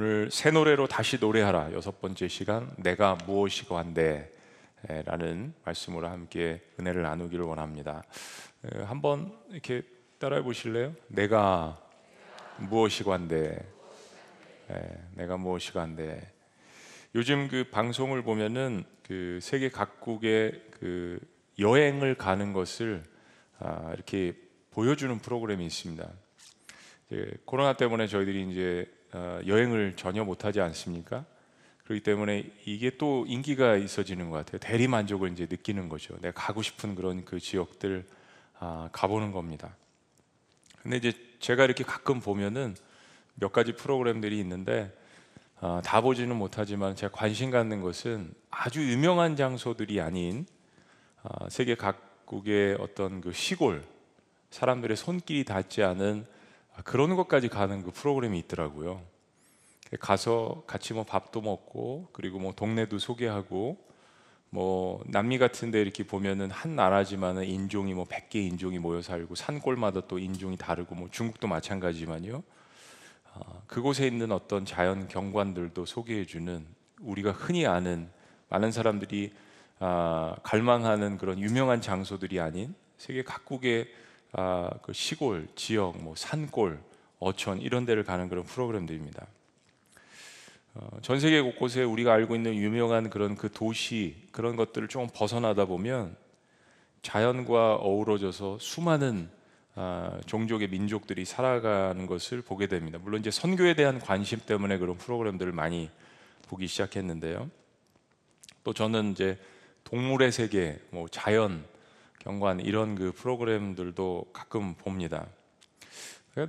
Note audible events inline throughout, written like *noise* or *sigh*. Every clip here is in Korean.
오늘 새 노래로 다시 노래하라 여섯 번째 시간 내가 무엇이고 한데 에, 라는 말씀으로 함께 은혜를 나누기를 원합니다. 에, 한번 이렇게 따라해 보실래요? 내가 무엇이고 한데 에, 내가 무엇이고 한데 요즘 그 방송을 보면은 그 세계 각국의 그 여행을 가는 것을 아, 이렇게 보여주는 프로그램이 있습니다. 코로나 때문에 저희들이 이제 어, 여행을 전혀 못하지 않습니까? 그렇기 때문에 이게 또 인기가 있어지는 것 같아요. 대리 만족을 이제 느끼는 거죠. 내가 가고 싶은 그런 그 지역들 아, 가보는 겁니다. 근데 이제 제가 이렇게 가끔 보면은 몇 가지 프로그램들이 있는데 아, 다 보지는 못하지만 제가 관심 갖는 것은 아주 유명한 장소들이 아닌 아, 세계 각국의 어떤 그 시골 사람들의 손길이 닿지 않은 그런 것까지 가는 그 프로그램이 있더라고요. 가서 같이 뭐 밥도 먹고 그리고 뭐 동네도 소개하고 뭐 남미 같은 데 이렇게 보면은 한 나라지만은 인종이 뭐 100개 인종이 모여 살고 산골마다 또 인종이 다르고 뭐 중국도 마찬가지지만요. 아, 그곳에 있는 어떤 자연 경관들도 소개해 주는 우리가 흔히 아는 많은 사람들이 아, 갈망하는 그런 유명한 장소들이 아닌 세계 각국의 아, 그 시골, 지역, 뭐 산골, 어촌 이런 데를 가는 그런 프로그램들입니다. 어, 전 세계 곳곳에 우리가 알고 있는 유명한 그런 그 도시 그런 것들을 좀 벗어나다 보면 자연과 어우러져서 수많은 아, 종족의 민족들이 살아가는 것을 보게 됩니다. 물론 이제 선교에 대한 관심 때문에 그런 프로그램들을 많이 보기 시작했는데요. 또 저는 이제 동물의 세계, 뭐 자연, 경관 이런 그 프로그램들도 가끔 봅니다.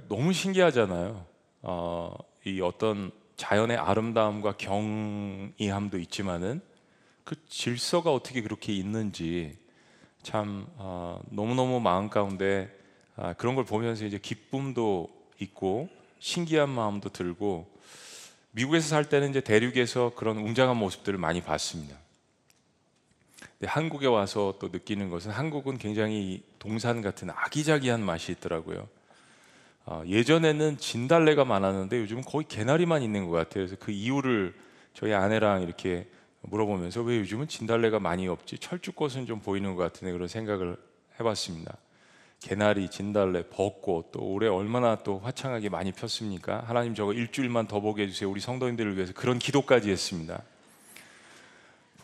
너무 신기하잖아요. 어, 이 어떤 자연의 아름다움과 경이함도 있지만은 그 질서가 어떻게 그렇게 있는지 참 어, 너무너무 마음 가운데 아, 그런 걸 보면서 이제 기쁨도 있고 신기한 마음도 들고 미국에서 살 때는 이제 대륙에서 그런 웅장한 모습들을 많이 봤습니다. 한국에 와서 또 느끼는 것은 한국은 굉장히 동산 같은 아기자기한 맛이 있더라고요. 어, 예전에는 진달래가 많았는데 요즘은 거의 개나리만 있는 것 같아요. 그래서 그 이유를 저희 아내랑 이렇게 물어보면서 왜 요즘은 진달래가 많이 없지? 철쭉꽃은 좀 보이는 것 같은데 그런 생각을 해봤습니다. 개나리, 진달래, 벚꽃 또 올해 얼마나 또 화창하게 많이 폈습니까? 하나님 저거 일주일만 더 보게 해주세요. 우리 성도님들을 위해서 그런 기도까지 했습니다.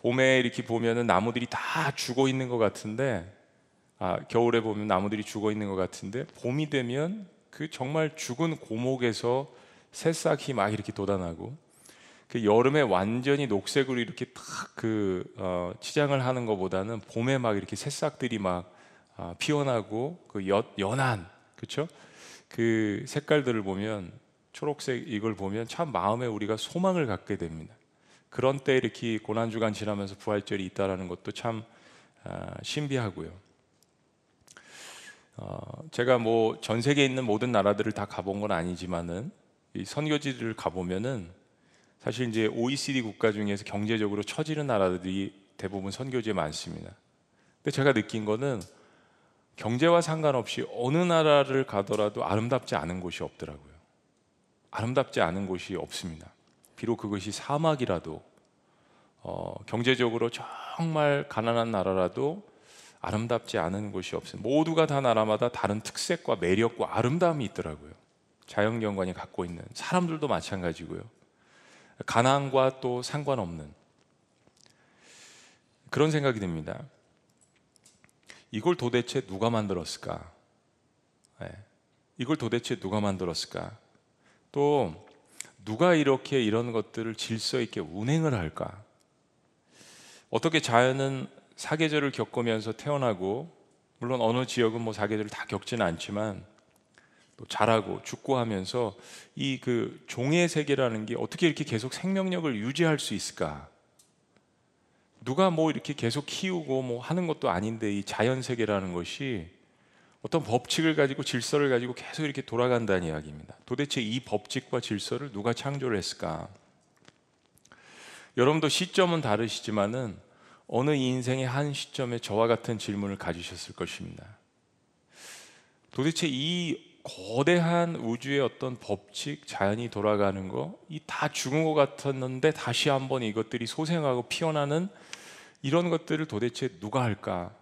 봄에 이렇게 보면은 나무들이 다 죽어 있는 것 같은데 아, 겨울에 보면 나무들이 죽어 있는 것 같은데 봄이 되면 그 정말 죽은 고목에서 새싹이 막 이렇게 돋아나고 그 여름에 완전히 녹색으로 이렇게 탁그 어, 치장을 하는 것보다는 봄에 막 이렇게 새싹들이 막 아, 피어나고 그 연, 연한 그렇죠? 그 색깔들을 보면 초록색 이걸 보면 참 마음에 우리가 소망을 갖게 됩니다. 그런 때 이렇게 고난 주간 지나면서 부활절이 있다라는 것도 참 아, 신비하고요. 어, 제가 뭐 전 세계에 있는 모든 나라들을 다 가본 건 아니지만은 이 선교지를 가보면은 사실 이제 OECD 국가 중에서 경제적으로 처지는 나라들이 대부분 선교지에 많습니다. 근데 제가 느낀 거는 경제와 상관없이 어느 나라를 가더라도 아름답지 않은 곳이 없더라고요. 아름답지 않은 곳이 없습니다. 비록 그것이 사막이라도 어, 경제적으로 정말 가난한 나라라도 아름답지 않은 곳이 없습니다. 모두가 다 나라마다 다른 특색과 매력과 아름다움이 있더라고요. 자연경관이 갖고 있는 사람들도 마찬가지고요. 가난과 또 상관없는 그런 생각이 듭니다. 이걸 도대체 누가 만들었을까? 네. 이걸 도대체 누가 만들었을까? 또 누가 이렇게 이런 것들을 질서 있게 운행을 할까? 어떻게 자연은 사계절을 겪으면서 태어나고 물론 어느 지역은 뭐 사계절을 다 겪지는 않지만 또 자라고 죽고 하면서 이 그 종의 세계라는 게 어떻게 이렇게 계속 생명력을 유지할 수 있을까? 누가 뭐 이렇게 계속 키우고 뭐 하는 것도 아닌데 이 자연 세계라는 것이 어떤 법칙을 가지고 질서를 가지고 계속 이렇게 돌아간다는 이야기입니다. 도대체 이 법칙과 질서를 누가 창조를 했을까? 여러분도 시점은 다르시지만은 어느 인생의 한 시점에 저와 같은 질문을 가지셨을 것입니다. 도대체 이 거대한 우주의 어떤 법칙, 자연이 돌아가는 거, 이 다 죽은 것 같았는데 다시 한번 이것들이 소생하고 피어나는 이런 것들을 도대체 누가 할까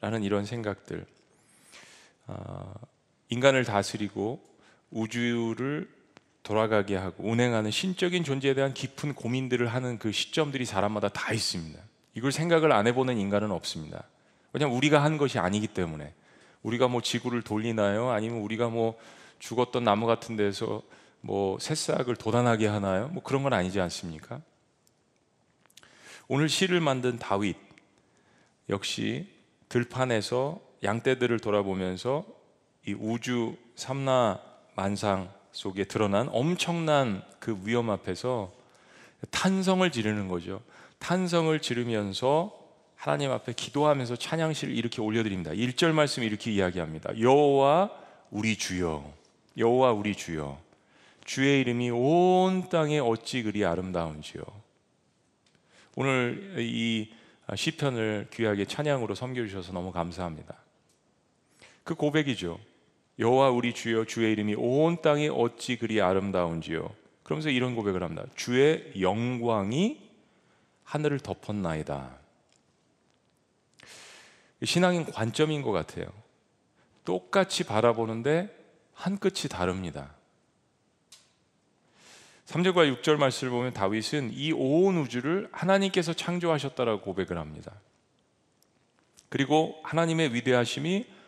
라는 이런 생각들. 아, 인간을 다스리고 우주를 돌아가게 하고 운행하는 신적인 존재에 대한 깊은 고민들을 하는 그 시점들이 사람마다 다 있습니다. 이걸 생각을 안 해보는 인간은 없습니다. 왜냐하면 우리가 한 것이 아니기 때문에 우리가 뭐 지구를 돌리나요? 아니면 우리가 뭐 죽었던 나무 같은 데서 뭐 새싹을 돋아나게 하나요? 뭐 그런 건 아니지 않습니까? 오늘 시를 만든 다윗 역시 들판에서 양떼들을 돌아보면서 이 우주 삼라 만상 속에 드러난 엄청난 그 위험 앞에서 탄성을 지르는 거죠. 탄성을 지르면서 하나님 앞에 기도하면서 찬양시를 이렇게 올려드립니다. 1절 말씀 이렇게 이야기합니다. 여호와 우리 주여, 여호와 우리 주여, 주의 이름이 온 땅에 어찌 그리 아름다운지요. 오늘 이 시편을 귀하게 찬양으로 섬겨주셔서 너무 감사합니다. 그 고백이죠. 여호와 우리 주여 주의 이름이 온 땅에 어찌 그리 아름다운지요. 그러면서 이런 고백을 합니다. 주의 영광이 하늘을 덮었나이다. 신앙인 관점인 것 같아요. 똑같이 바라보는데 한 끝이 다릅니다. 3절과 6절 말씀을 보면 다윗은 이 온 우주를 하나님께서 창조하셨다라고 고백을 합니다. 그리고 하나님의 위대하심이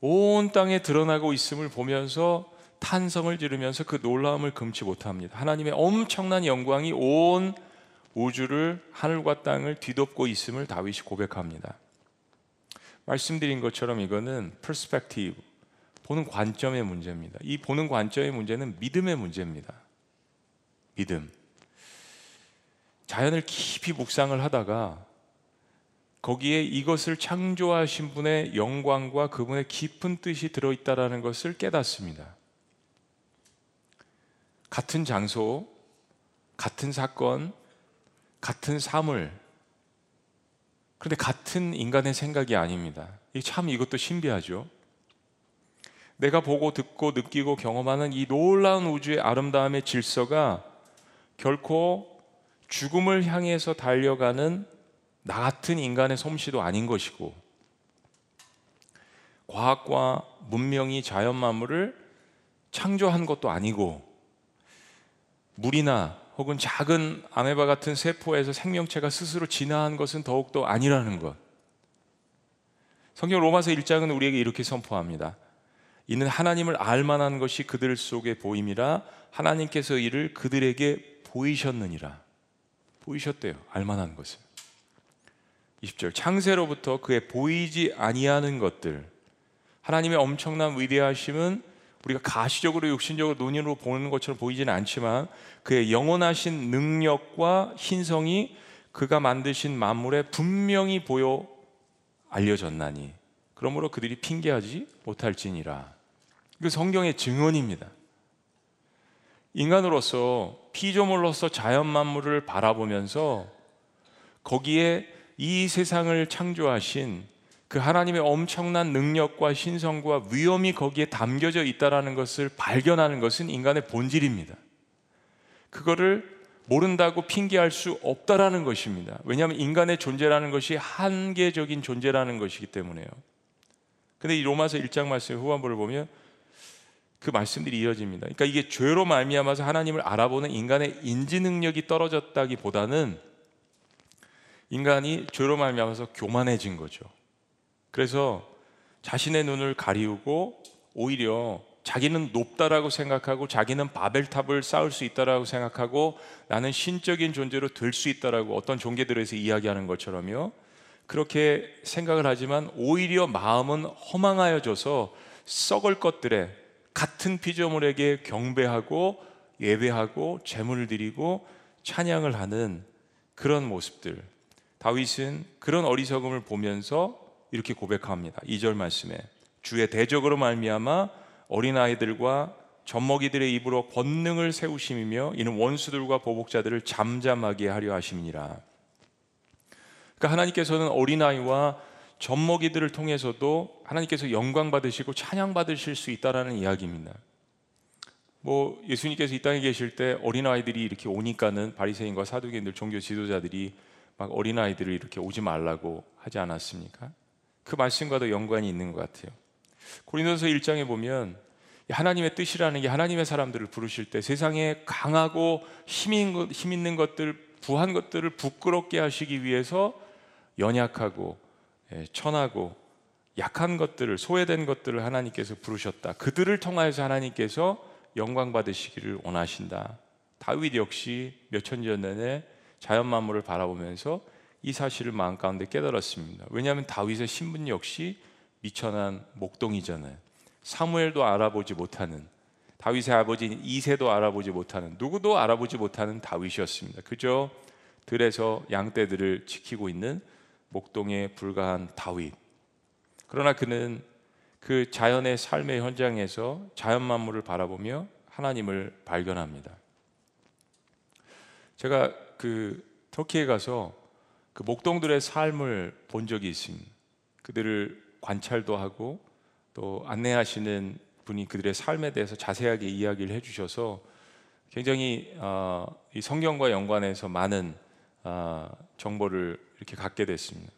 온 땅에 드러나고 있음을 보면서 탄성을 지르면서 그 놀라움을 금치 못합니다. 하나님의 엄청난 영광이 온 우주를 하늘과 땅을 뒤덮고 있음을 다윗이 고백합니다. 말씀드린 것처럼 이거는 perspective 보는 관점의 문제입니다. 이 보는 관점의 문제는 믿음의 문제입니다. 믿음. 자연을 깊이 묵상을 하다가 거기에 이것을 창조하신 분의 영광과 그분의 깊은 뜻이 들어있다라는 것을 깨닫습니다. 같은 장소, 같은 사건, 같은 사물, 그런데 같은 인간의 생각이 아닙니다. 참 이것도 신비하죠. 내가 보고 듣고 느끼고 경험하는 이 놀라운 우주의 아름다움의 질서가 결코 죽음을 향해서 달려가는 나 같은 인간의 솜씨도 아닌 것이고 과학과 문명이 자연 만물을 창조한 것도 아니고 물이나 혹은 작은 아메바 같은 세포에서 생명체가 스스로 진화한 것은 더욱더 아니라는 것. 성경 로마서 1장은 우리에게 이렇게 선포합니다. 이는 하나님을 알만한 것이 그들 속에 보임이라 하나님께서 이를 그들에게 보이셨느니라. 보이셨대요. 알만한 것을. 20절 창세로부터 그의 보이지 아니하는 것들 하나님의 엄청난 위대하심은 우리가 가시적으로 육신적으로 눈으로 보는 것처럼 보이지는 않지만 그의 영원하신 능력과 신성이 그가 만드신 만물에 분명히 보여 알려졌나니 그러므로 그들이 핑계하지 못할지니라. 이거 성경의 증언입니다. 인간으로서 피조물로서 자연 만물을 바라보면서 거기에 이 세상을 창조하신 그 하나님의 엄청난 능력과 신성과 위엄이 거기에 담겨져 있다라는 것을 발견하는 것은 인간의 본질입니다. 그거를 모른다고 핑계할 수 없다라는 것입니다. 왜냐하면 인간의 존재라는 것이 한계적인 존재라는 것이기 때문에요. 근데 이 로마서 1장 말씀 후반부를 보면 그 말씀들이 이어집니다. 그러니까 이게 죄로 말미암아서 하나님을 알아보는 인간의 인지 능력이 떨어졌다기보다는 인간이 죄로 말미암아서 교만해진 거죠. 그래서 자신의 눈을 가리우고 오히려 자기는 높다라고 생각하고 자기는 바벨탑을 쌓을 수 있다라고 생각하고 나는 신적인 존재로 될 수 있다라고 어떤 종교들에서 이야기하는 것처럼요. 그렇게 생각을 하지만 오히려 마음은 허망하여져서 썩을 것들에 같은 피조물에게 경배하고 예배하고 제물을 드리고 찬양을 하는 그런 모습들. 다윗은 그런 어리석음을 보면서 이렇게 고백합니다. 2절 말씀에 주의 대적으로 말미암아 어린 아이들과 젖먹이들의 입으로 권능을 세우심이며 이는 원수들과 보복자들을 잠잠하게 하려 하심이니라. 그러니까 하나님께서는 어린아이와 젖먹이들을 통해서도 하나님께서 영광 받으시고 찬양 받으실 수 있다라는 이야기입니다. 뭐 예수님께서 이 땅에 계실 때 어린 아이들이 이렇게 오니까는 바리새인과 사두개인들 종교 지도자들이 막 어린 아이들을 이렇게 오지 말라고 하지 않았습니까? 그 말씀과도 연관이 있는 것 같아요. 고린도서 1장에 보면 하나님의 뜻이라는 게 하나님의 사람들을 부르실 때 세상에 강하고 힘 있는 것들, 부한 것들을 부끄럽게 하시기 위해서 연약하고 예, 천하고 약한 것들을 소외된 것들을 하나님께서 부르셨다. 그들을 통하여서 하나님께서 영광 받으시기를 원하신다. 다윗 역시 몇천 년 전에 자연 만물을 바라보면서 이 사실을 마음 가운데 깨달았습니다. 왜냐하면 다윗의 신분 역시 미천한 목동이잖아요. 사무엘도 알아보지 못하는 다윗의 아버지인 이세도 알아보지 못하는 누구도 알아보지 못하는 다윗이었습니다. 그저 들에서 양떼들을 지키고 있는 목동에 불과한 다윗. 그러나 그는 그 자연의 삶의 현장에서 자연 만물을 바라보며 하나님을 발견합니다. 제가 그 터키에 가서 그 목동들의 삶을 본 적이 있습니다. 그들을 관찰도 하고 또 안내하시는 분이 그들의 삶에 대해서 자세하게 이야기를 해주셔서 굉장히 어, 이 성경과 연관해서 많은 어, 정보를 이렇게 갖게 됐습니다.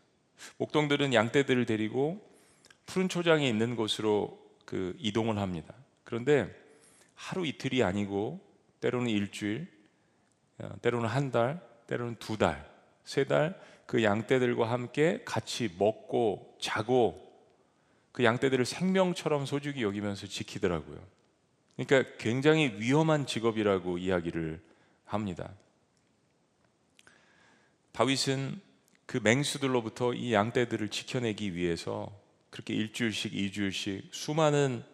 목동들은 양떼들을 데리고 푸른 초장이 있는 곳으로 그 이동을 합니다. 그런데 하루 이틀이 아니고 때로는 일주일, 어, 때로는 한 달, 때로는 두 달, 세 달 그 양떼들과 함께 같이 먹고 자고 그 양떼들을 생명처럼 소중히 여기면서 지키더라고요. 그러니까 굉장히 위험한 직업이라고 이야기를 합니다. 다윗은 그 맹수들로부터 이 양떼들을 지켜내기 위해서 그렇게 일주일씩, 이주일씩 수많은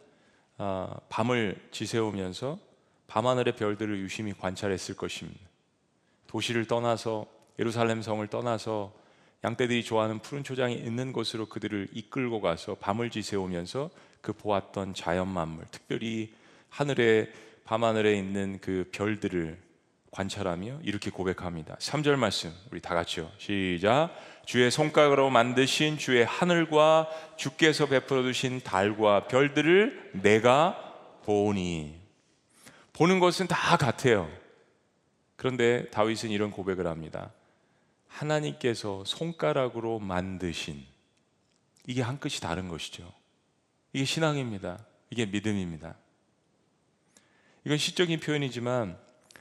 아, 밤을 지새우면서 밤하늘의 별들을 유심히 관찰했을 것입니다. 도시를 떠나서 예루살렘 성을 떠나서 양떼들이 좋아하는 푸른 초장이 있는 곳으로 그들을 이끌고 가서 밤을 지새우면서 그 보았던 자연 만물, 특별히 하늘에 밤하늘에 있는 그 별들을 관찰하며 이렇게 고백합니다. 3절 말씀 우리 다 같이요. 시작. 주의 손가락으로 만드신 주의 하늘과 주께서 베풀어 주신 달과 별들을 내가 보니 보는 것은 다 같아요. 그런데 다윗은 이런 고백을 합니다. 하나님께서 손가락으로 만드신 이게 한 끗이 다른 것이죠. 이게 신앙입니다. 이게 믿음입니다. 이건 시적인 표현이지만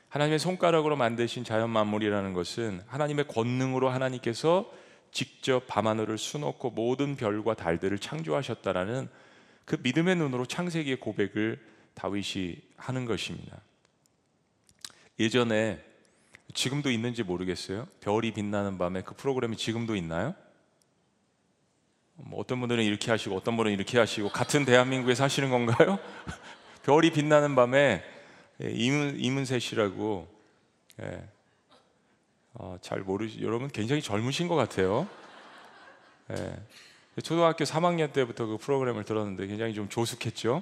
하나님의 손가락으로 만드신 자연 만물이라는 것은 하나님의 권능으로 하나님께서 직접 밤하늘을 수놓고 모든 별과 달들을 창조하셨다라는 그 믿음의 눈으로 창세기의 고백을 다윗이 하는 것입니다. 예전에 지금도 있는지 모르겠어요. 별이 빛나는 밤에 그 프로그램이 지금도 있나요? 뭐 어떤 분들은 이렇게 하시고 어떤 분은 이렇게 하시고 같은 대한민국에 사시는 건가요? *laughs* 별이 빛나는 밤에 예, 이문, 이문세 씨라고 예. 어, 잘 모르시 여러분 굉장히 젊으신 것 같아요. 예. 초등학교 3학년 때부터 그 프로그램을 들었는데 굉장히 좀 조숙했죠.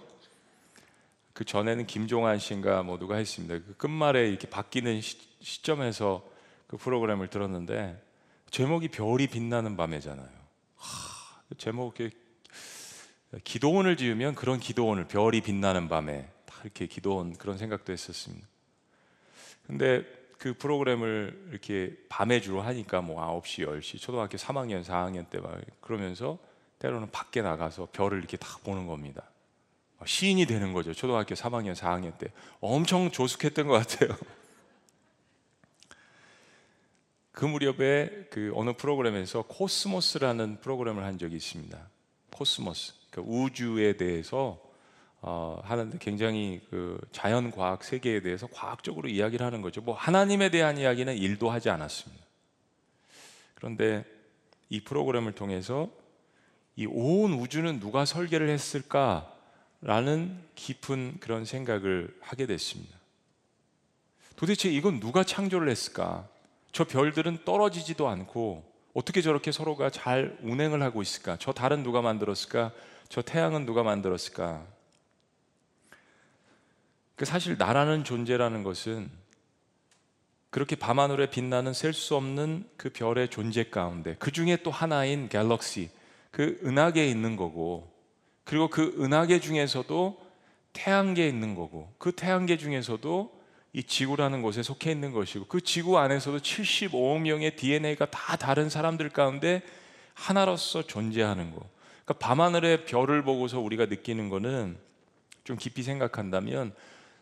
그 전에는 김종환 씨인가 뭐 누가 했습니다. 그 끝말에 이렇게 바뀌는 시, 점에서그 프로그램을 들었는데 제목이 별이 빛나는 밤에잖아요. 하, 그 제목 이 기도원을 지으면 그런 기도원을 별이 빛나는 밤에 이렇게 기도원 그런 생각도 했었습니다. 근데 그 프로그램을 이렇게 밤에 주로 하니까 뭐 9시, 10시, 초등학교 3학년, 4학년 때 막 그러면서 때로는 밖에 나가서 별을 이렇게 다 보는 겁니다. 시인이 되는 거죠. 초등학교 3학년, 4학년 때. 엄청 조숙했던 것 같아요. *laughs* 그 무렵에 그 어느 프로그램에서 코스모스라는 프로그램을 한 적이 있습니다. 코스모스. 그러니까 우주에 대해서 어, 하는데 굉장히 그 자연 과학 세계에 대해서 과학적으로 이야기를 하는 거죠. 뭐 하나님에 대한 이야기는 일도 하지 않았습니다. 그런데 이 프로그램을 통해서 이 온 우주는 누가 설계를 했을까 라는 깊은 그런 생각을 하게 됐습니다. 도대체 이건 누가 창조를 했을까? 저 별들은 떨어지지도 않고 어떻게 저렇게 서로가 잘 운행을 하고 있을까? 저 달은 누가 만들었을까? 저 태양은 누가 만들었을까? 그 사실 나라는 존재라는 것은 그렇게 밤하늘에 빛나는 셀 수 없는 그 별의 존재 가운데 그 중에 또 하나인 갤럭시 그 은하계에 있는 거고 그리고 그 은하계 중에서도 태양계에 있는 거고 그 태양계 중에서도 이 지구라는 곳에 속해 있는 것이고 그 지구 안에서도 75억 명의 DNA가 다 다른 사람들 가운데 하나로서 존재하는 거. 그러니까 밤하늘의 별을 보고서 우리가 느끼는 거는 좀 깊이 생각한다면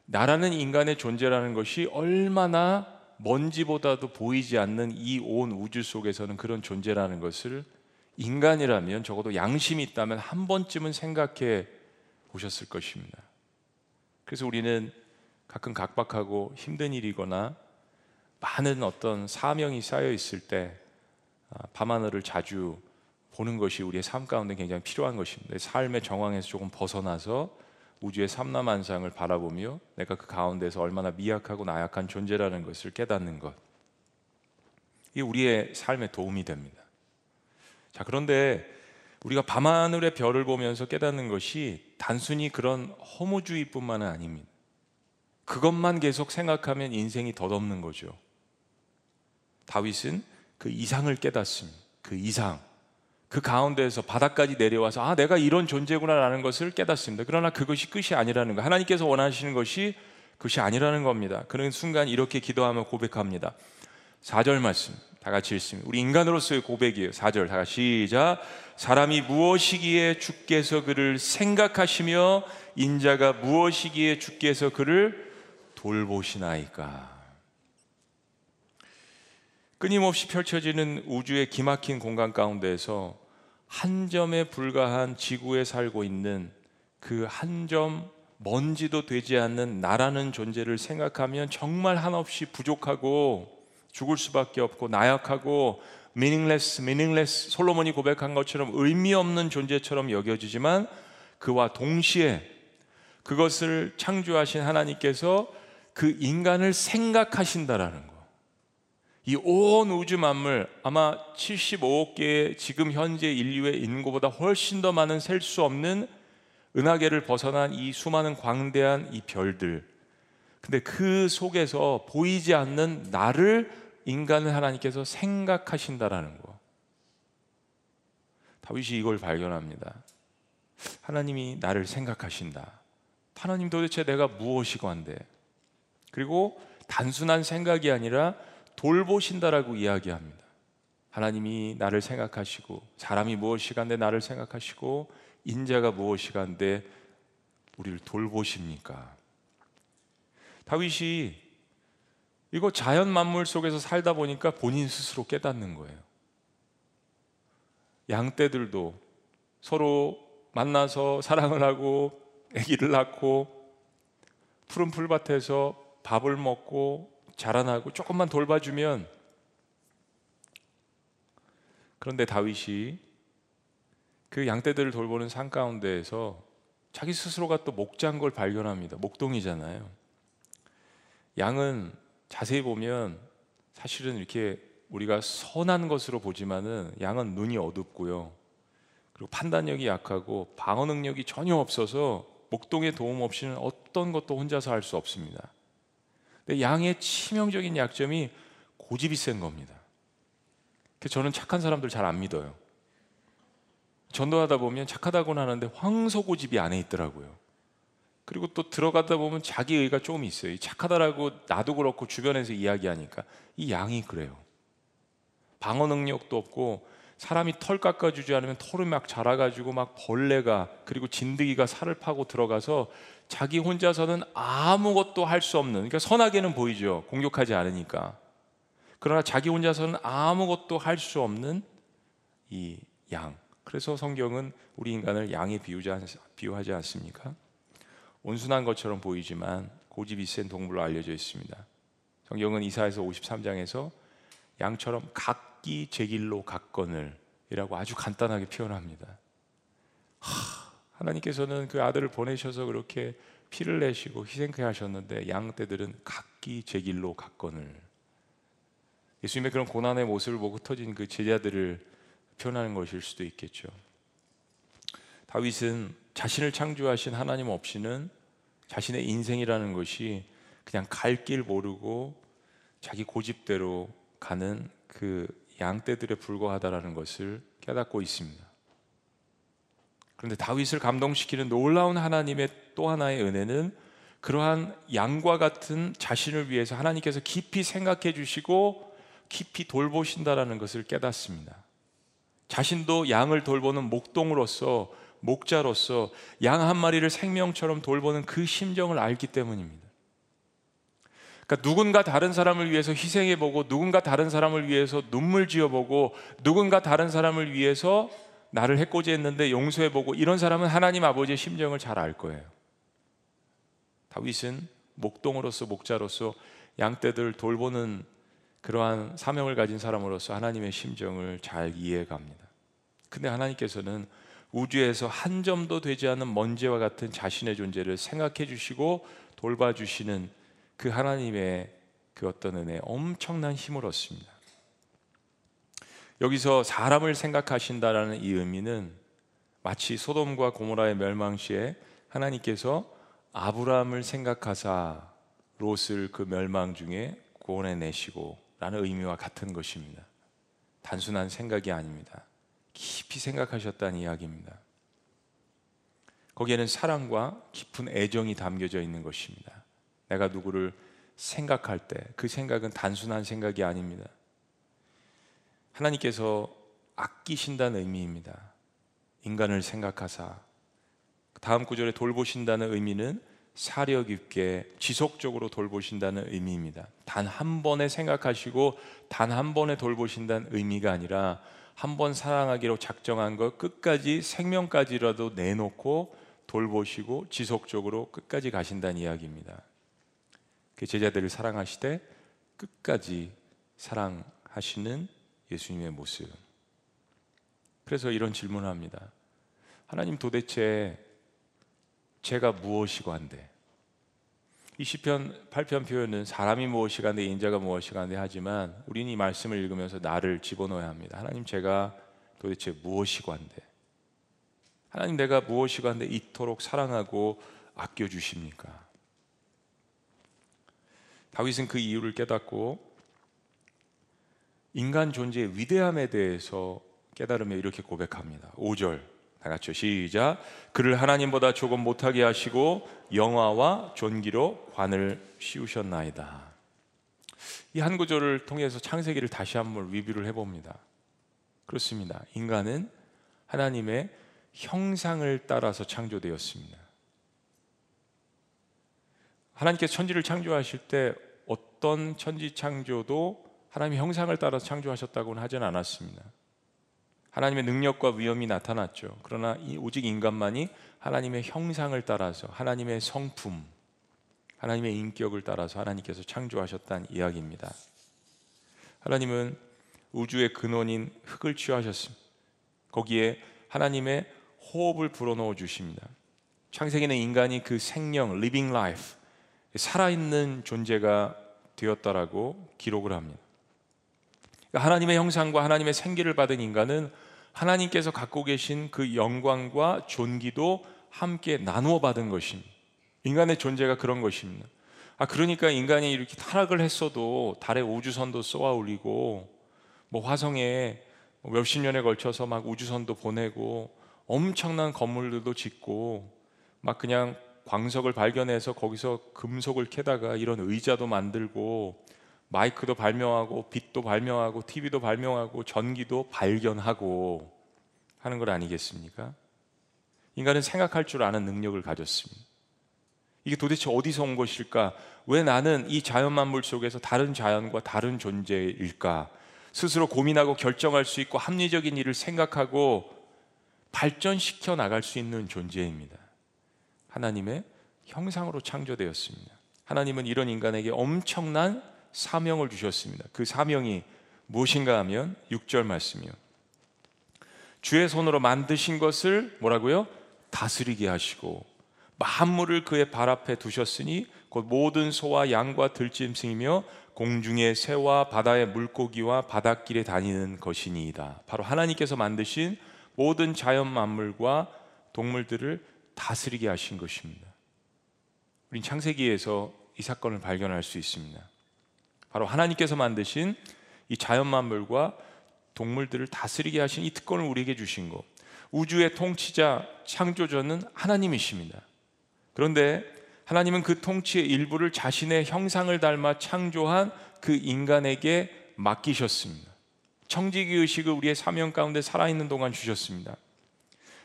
나라는 인간의 존재라는 것이 얼마나 먼지보다도 보이지 않는 이 온 우주 속에서는 그런 존재라는 것을 인간이라면 적어도 양심이 있다면 한 번쯤은 생각해 보셨을 것입니다. 그래서 우리는 가끔 각박하고 힘든 일이거나 많은 어떤 사명이 쌓여 있을 때 아, 밤하늘을 자주 보는 것이 우리의 삶 가운데 굉장히 필요한 것입니다. 삶의 정황에서 조금 벗어나서 우주의 삼라만상을 바라보며 내가 그 가운데서 얼마나 미약하고 나약한 존재라는 것을 깨닫는 것. 이게 우리의 삶에 도움이 됩니다. 자, 그런데 우리가 밤하늘의 별을 보면서 깨닫는 것이 단순히 그런 허무주의뿐만은 아닙니다. 그것만 계속 생각하면 인생이 덧없는 거죠. 다윗은 그 이상을 깨닫습니다. 그 이상. 그 가운데에서 바닥까지 내려와서 아 내가 이런 존재구나라는 것을 깨닫습니다. 그러나 그것이 끝이 아니라는 거. 하나님께서 원하시는 것이 그것이 아니라는 겁니다. 그런 순간 이렇게 기도하며 고백합니다. 4절 말씀 다 같이 읽습니다. 우리 인간으로서의 고백이에요. 4절 다 같이 시작. 사람이 무엇이기에 주께서 그를 생각하시며 인자가 무엇이기에 주께서 그를 돌보시나이까. 끊임없이 펼쳐지는 우주의 기막힌 공간 가운데에서 한 점에 불과한 지구에 살고 있는 그 한 점 먼지도 되지 않는 나라는 존재를 생각하면 정말 한없이 부족하고 죽을 수밖에 없고 나약하고 meaningless, meaningless 솔로몬이 고백한 것처럼 의미 없는 존재처럼 여겨지지만 그와 동시에 그것을 창조하신 하나님께서 그 인간을 생각하신다라는 거. 이 온 우주 만물 아마 75억 개의 지금 현재 인류의 인구보다 훨씬 더 많은 셀 수 없는 은하계를 벗어난 이 수많은 광대한 이 별들. 근데 그 속에서 보이지 않는 나를 인간을 하나님께서 생각하신다라는 거. 다윗이 이걸 발견합니다. 하나님이 나를 생각하신다. 하나님 도대체 내가 무엇이고 한데? 그리고 단순한 생각이 아니라 돌보신다라고 이야기합니다. 하나님이 나를 생각하시고 사람이 무엇이간데 나를 생각하시고 인자가 무엇이간데 우리를 돌보십니까? 다윗이 이거 자연 만물 속에서 살다 보니까 본인 스스로 깨닫는 거예요. 양떼들도 서로 만나서 사랑을 하고 아기를 낳고 푸른 풀밭에서 밥을 먹고 자라나고 조금만 돌봐주면 그런데 다윗이 그 양떼들을 돌보는 산 가운데에서 자기 스스로가 또 목자인 걸 발견합니다. 목동이잖아요. 양은 자세히 보면 사실은 이렇게 우리가 선한 것으로 보지만은 양은 눈이 어둡고요. 그리고 판단력이 약하고 방어 능력이 전혀 없어서 목동의 도움 없이는 어떤 것도 혼자서 할 수 없습니다. 근데 양의 치명적인 약점이 고집이 센 겁니다. 그래서 저는 착한 사람들 잘 안 믿어요. 전도하다 보면 착하다고는 하는데 황소 고집이 안에 있더라고요. 그리고 또 들어가다 보면 자기 의가 조금 있어요. 착하다라고 나도 그렇고 주변에서 이야기하니까 이 양이 그래요. 방어 능력도 없고 사람이 털 깎아주지 않으면 털이 막 자라가지고 막 벌레가 그리고 진드기가 살을 파고 들어가서 자기 혼자서는 아무것도 할 수 없는 그러니까 선하게는 보이죠 공격하지 않으니까 그러나 자기 혼자서는 아무것도 할 수 없는 이 양 그래서 성경은 우리 인간을 양에 비유하지 않습니까? 온순한 것처럼 보이지만 고집이 센 동물로 알려져 있습니다. 성경은 이사에서 53장에서 양처럼 각기 제 길로 갔거늘 이라고 아주 간단하게 표현합니다. 하, 하나님께서는 그 아들을 보내셔서 그렇게 피를 내시고 희생케 하셨는데 양 떼들은 각기 제 길로 갔거늘 예수님의 그런 고난의 모습을 보고 터진 그 제자들을 표현하는 것일 수도 있겠죠. 다윗은 자신을 창조하신 하나님 없이는 자신의 인생이라는 것이 그냥 갈 길 모르고 자기 고집대로 가는 그 양떼들에 불과하다라는 것을 깨닫고 있습니다. 그런데 다윗을 감동시키는 놀라운 하나님의 또 하나의 은혜는 그러한 양과 같은 자신을 위해서 하나님께서 깊이 생각해 주시고 깊이 돌보신다라는 것을 깨닫습니다. 자신도 양을 돌보는 목동으로서 목자로서 양 한 마리를 생명처럼 돌보는 그 심정을 알기 때문입니다. 그러니까 누군가 다른 사람을 위해서 희생해 보고 누군가 다른 사람을 위해서 눈물 지어 보고 누군가 다른 사람을 위해서 나를 해코지했는데 용서해 보고 이런 사람은 하나님 아버지의 심정을 잘 알 거예요. 다윗은 목동으로서 목자로서 양떼들 돌보는 그러한 사명을 가진 사람으로서 하나님의 심정을 잘 이해해 갑니다. 근데 하나님께서는 우주에서 한 점도 되지 않은 먼지와 같은 자신의 존재를 생각해 주시고 돌봐 주시는 그 하나님의 그 어떤 은혜 엄청난 힘을 얻습니다. 여기서 사람을 생각하신다라는 이 의미는 마치 소돔과 고모라의 멸망 시에 하나님께서 아브라함을 생각하사 롯을 그 멸망 중에 구원해 내시고 라는 의미와 같은 것입니다. 단순한 생각이 아닙니다. 깊이 생각하셨다는 이야기입니다. 거기에는 사랑과 깊은 애정이 담겨져 있는 것입니다. 내가 누구를 생각할 때 그 생각은 단순한 생각이 아닙니다. 하나님께서 아끼신다는 의미입니다. 인간을 생각하사 다음 구절에 돌보신다는 의미는 사려 깊게 지속적으로 돌보신다는 의미입니다. 단 한 번에 생각하시고 단 한 번에 돌보신다는 의미가 아니라 한 번 사랑하기로 작정한 것 끝까지 생명까지라도 내놓고 돌보시고 지속적으로 끝까지 가신다는 이야기입니다. 그 제자들을 사랑하시되 끝까지 사랑하시는 예수님의 모습. 그래서 이런 질문을 합니다. 하나님 도대체 제가 무엇이고 한데? 이 시편 8편 표현은 사람이 무엇이고 한데 인자가 무엇이고 한데 하지만 우리는 이 말씀을 읽으면서 나를 집어넣어야 합니다. 하나님 제가 도대체 무엇이고 한데? 하나님 내가 무엇이고 한데 이토록 사랑하고 아껴 주십니까? 다윗은 그 이유를 깨닫고 인간 존재의 위대함에 대해서 깨달으며 이렇게 고백합니다. 5절 다 같이 시작. 그를 하나님보다 조금 못하게 하시고 영화와 존귀로 관을 씌우셨나이다. 이 한 구절을 통해서 창세기를 다시 한번 리뷰를 해봅니다. 그렇습니다. 인간은 하나님의 형상을 따라서 창조되었습니다. 하나님께서 천지를 창조하실 때 어떤 천지 창조도 하나님의 형상을 따라서 창조하셨다고는 하진 않았습니다. 하나님의 능력과 위엄이 나타났죠. 그러나 오직 인간만이 하나님의 형상을 따라서 하나님의 성품, 하나님의 인격을 따라서 하나님께서 창조하셨다는 이야기입니다. 하나님은 우주의 근원인 흙을 취하셨습니다. 거기에 하나님의 호흡을 불어넣어 주십니다. 창세기는 인간이 그 생명, living life, 살아있는 존재가 되었다라고 기록을 합니다. 그러니까 하나님의 형상과 하나님의 생기를 받은 인간은 하나님께서 갖고 계신 그 영광과 존귀도 함께 나누어 받은 것입니다. 인간의 존재가 그런 것입니다. 아 그러니까 인간이 이렇게 타락을 했어도 달에 우주선도 쏘아 올리고 뭐 화성에 뭐 몇십 년에 걸쳐서 막 우주선도 보내고 엄청난 건물들도 짓고 막 그냥 광석을 발견해서 거기서 금속을 캐다가 이런 의자도 만들고 마이크도 발명하고 빛도 발명하고 TV도 발명하고 전기도 발견하고 하는 걸 아니겠습니까? 인간은 생각할 줄 아는 능력을 가졌습니다. 이게 도대체 어디서 온 것일까? 왜 나는 이 자연 만물 속에서 다른 자연과 다른 존재일까? 스스로 고민하고 결정할 수 있고 합리적인 일을 생각하고 발전시켜 나갈 수 있는 존재입니다. 하나님의 형상으로 창조되었습니다. 하나님은 이런 인간에게 엄청난 사명을 주셨습니다. 그 사명이 무엇인가 하면 6절 말씀이요. 주의 손으로 만드신 것을 뭐라고요? 다스리게 하시고 만물을 그의 발 앞에 두셨으니 곧 모든 소와 양과 들짐승이며 공중의 새와 바다의 물고기와 바닷길에 다니는 것이니이다. 바로 하나님께서 만드신 모든 자연 만물과 동물들을 다스리게 하신 것입니다. 우린 창세기에서 이 사건을 발견할 수 있습니다. 바로 하나님께서 만드신 이 자연 만물과 동물들을 다스리게 하신 이 특권을 우리에게 주신 것. 우주의 통치자, 창조주는 하나님이십니다. 그런데 하나님은 그 통치의 일부를 자신의 형상을 닮아 창조한 그 인간에게 맡기셨습니다. 청지기 의식을 우리의 사명 가운데 살아있는 동안 주셨습니다.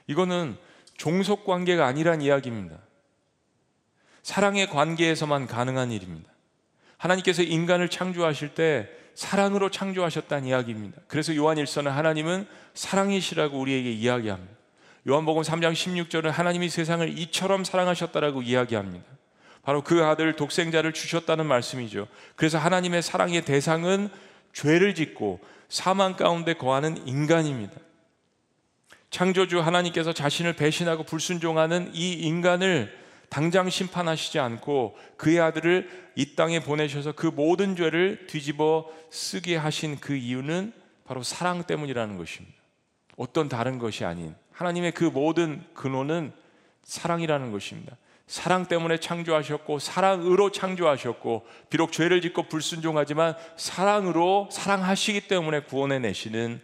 이거는 종속 관계가 아니란 이야기입니다. 사랑의 관계에서만 가능한 일입니다. 하나님께서 인간을 창조하실 때 사랑으로 창조하셨다는 이야기입니다. 그래서 요한일서는 하나님은 사랑이시라고 우리에게 이야기합니다. 요한복음 3장 16절은 하나님이 세상을 이처럼 사랑하셨다라고 이야기합니다. 바로 그 아들 독생자를 주셨다는 말씀이죠. 그래서 하나님의 사랑의 대상은 죄를 짓고 사망 가운데 거하는 인간입니다. 창조주 하나님께서 자신을 배신하고 불순종하는 이 인간을 당장 심판하시지 않고 그의 아들을 이 땅에 보내셔서 그 모든 죄를 뒤집어 쓰게 하신 그 이유는 바로 사랑 때문이라는 것입니다. 어떤 다른 것이 아닌 하나님의 그 모든 근원은 사랑이라는 것입니다. 사랑 때문에 창조하셨고 사랑으로 창조하셨고 비록 죄를 짓고 불순종하지만 사랑으로 사랑하시기 때문에 구원해 내시는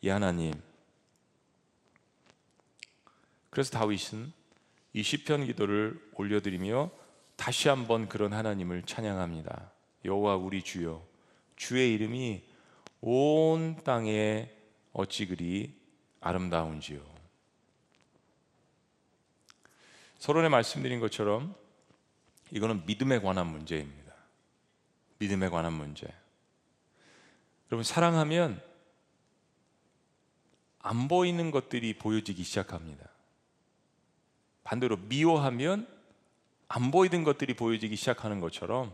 이 하나님. 그래서 다윗은 이 시편 기도를 올려드리며 다시 한번 그런 하나님을 찬양합니다. 여호와 우리 주여 주의 이름이 온 땅에 어찌 그리 아름다운지요. 서론에 말씀드린 것처럼 이거는 믿음에 관한 문제입니다. 믿음에 관한 문제. 여러분 사랑하면 안 보이는 것들이 보여지기 시작합니다. 반대로 미워하면 안 보이던 것들이 보여지기 시작하는 것처럼